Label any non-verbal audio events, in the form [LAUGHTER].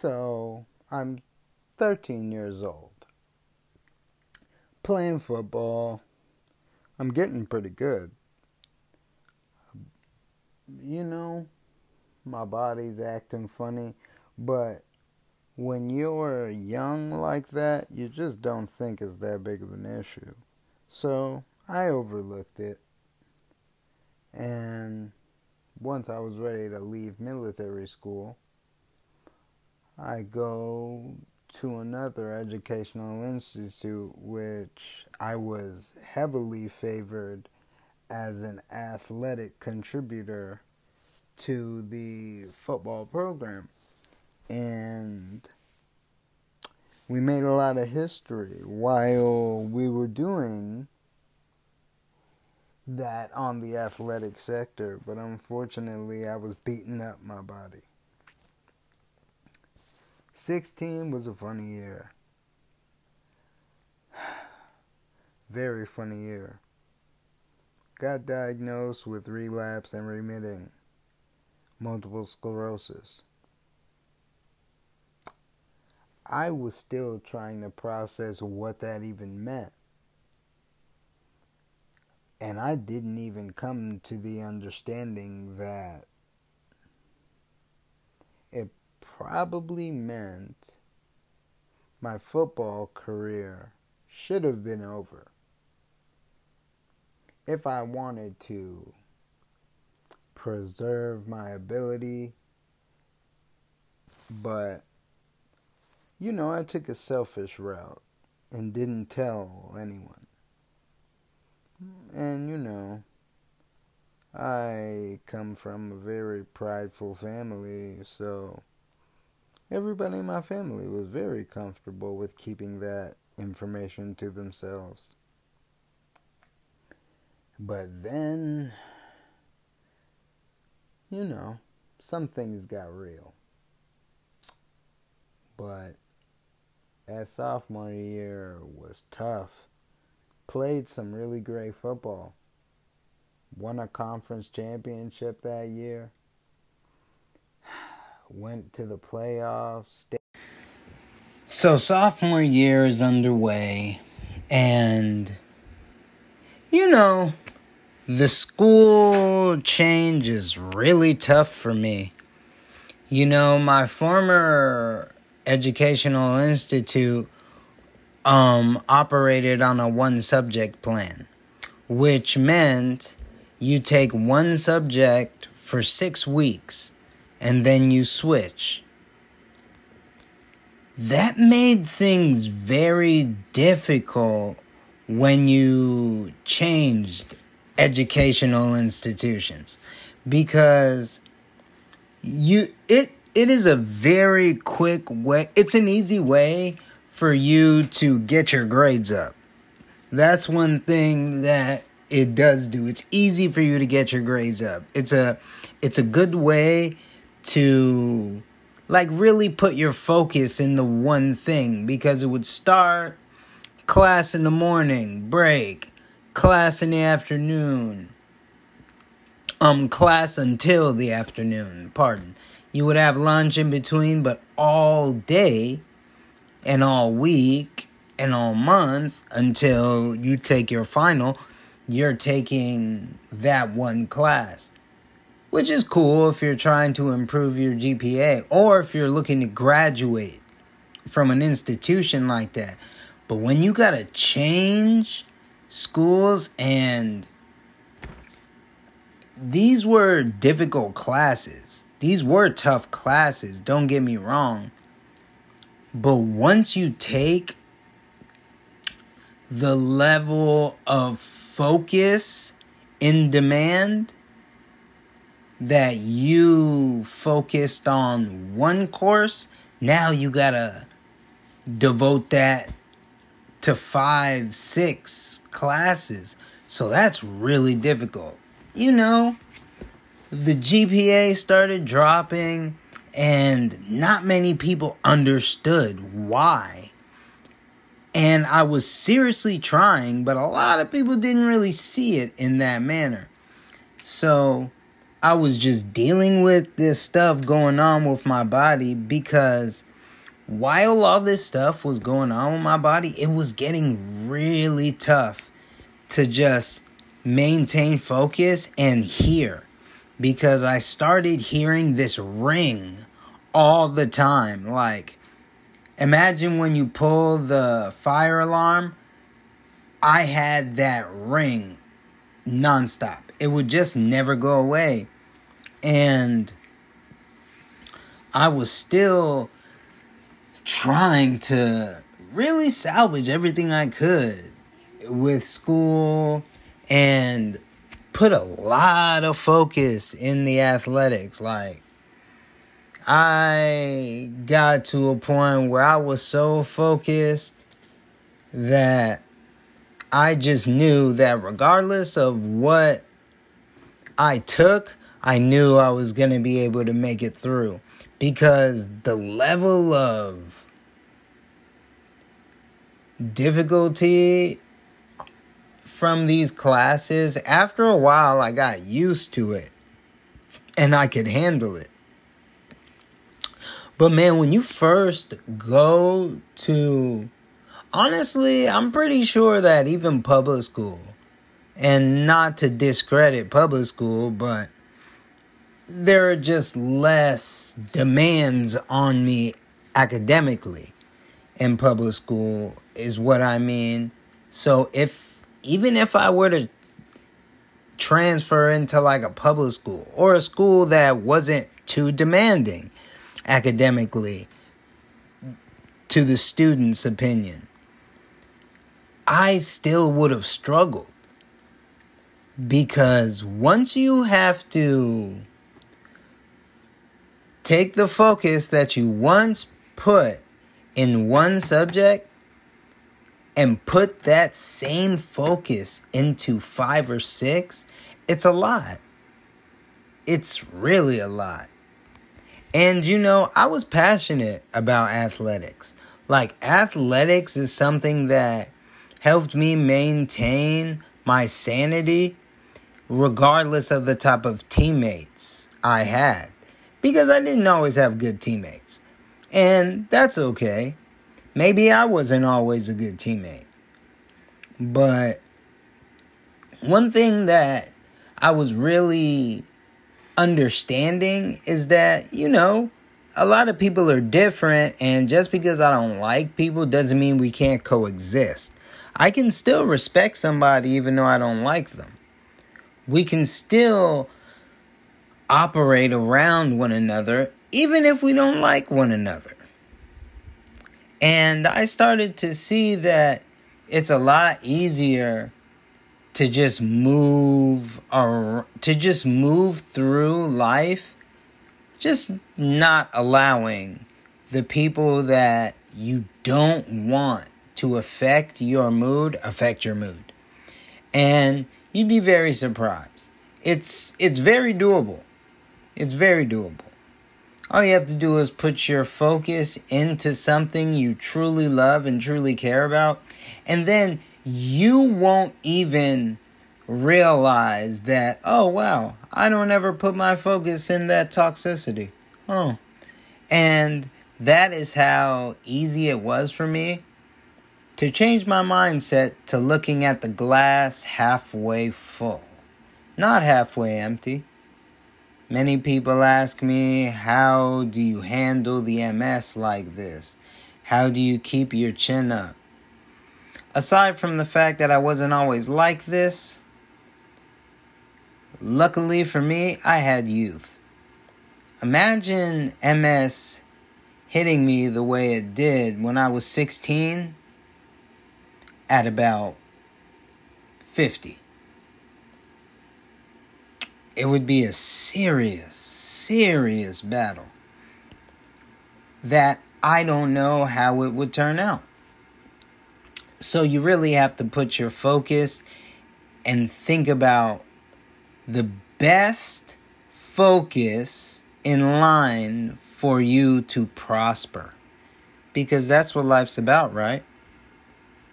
So I'm 13 years old. Playing football. I'm getting pretty good. You know, my body's acting funny, but when you're young like that, you just don't think it's that big of an issue. So I overlooked it. And once I was ready to leave military school, I go to another educational institute which I was heavily favored as an athletic contributor to the football program. And we made a lot of history while we were doing that on the athletic sector, but unfortunately, I was beating up my body. 16 was a funny year. [SIGHS] Very funny year. Got diagnosed with relapse and remitting multiple sclerosis. I was still trying to process what that even meant. And I didn't even come to the understanding that it probably meant my football career should have been over. If I wanted to preserve my ability, but you know, I took a selfish route and didn't tell anyone. And you know, I come from a very prideful family, so everybody in my family was very comfortable with keeping that information to themselves. But then, you know, some things got real. But that sophomore year was tough played some really great football. Won a conference championship that year. Went to the playoffs. So, sophomore year is underway, and you know, the school change is really tough for me. You know, my former educational institute um, operated on a one subject plan, which meant you take one subject for six weeks and then you switch. That made things very difficult when you changed educational institutions because you it it is a very quick way it's an easy way for you to get your grades up. That's one thing that it does do. It's easy for you to get your grades up. It's a it's a good way to like really put your focus in the one thing because it would start class in the morning, break, class in the afternoon, um class until the afternoon, pardon. You would have lunch in between, but all day and all week and all month until you take your final, you're taking that one class. Which is cool if you're trying to improve your GPA or if you're looking to graduate from an institution like that. But when you got to change schools and these were difficult classes. These were tough classes, don't get me wrong. But once you take the level of focus in demand that you focused on one course, now you gotta devote that to five, six classes. So that's really difficult. You know, the GPA started dropping and not many people understood why. And I was seriously trying, but a lot of people didn't really see it in that manner. So I was just dealing with this stuff going on with my body because while all this stuff was going on with my body, it was getting really tough to just maintain focus and hear because I started hearing this ring all the time. Like, imagine when you pull the fire alarm, I had that ring nonstop. It would just never go away. And I was still trying to really salvage everything I could with school and put a lot of focus in the athletics. Like, I got to a point where I was so focused that I just knew that regardless of what I took, I knew I was going to be able to make it through because the level of difficulty from these classes, after a while, I got used to it and I could handle it. But man, when you first go to honestly, I'm pretty sure that even public school, and not to discredit public school, but there are just less demands on me academically in public school, is what I mean. So, if even if I were to transfer into like a public school or a school that wasn't too demanding academically to the student's opinion I still would have struggled. Because once you have to take the focus that you once put in one subject and put that same focus into five or six, it's a lot. It's really a lot. And you know, I was passionate about athletics. Like, athletics is something that helped me maintain my sanity regardless of the type of teammates I had. Because I didn't always have good teammates. And that's okay. Maybe I wasn't always a good teammate. But one thing that I was really understanding is that, you know, a lot of people are different, and just because I don't like people doesn't mean we can't coexist. I can still respect somebody even though I don't like them. We can still operate around one another even if we don't like one another. And I started to see that it's a lot easier to just move or to just move through life just not allowing the people that you don't want to affect your mood affect your mood. And you'd be very surprised. It's it's very doable. It's very doable. All you have to do is put your focus into something you truly love and truly care about, and then you won't even realize that, oh wow, I don't ever put my focus in that toxicity. Oh. And that is how easy it was for me to change my mindset to looking at the glass halfway full, not halfway empty. Many people ask me, How do you handle the MS like this? How do you keep your chin up? Aside from the fact that I wasn't always like this, luckily for me, I had youth. Imagine MS hitting me the way it did when I was 16 at about 50. It would be a serious, serious battle that I don't know how it would turn out. So you really have to put your focus and think about the best focus in line for you to prosper. Because that's what life's about, right?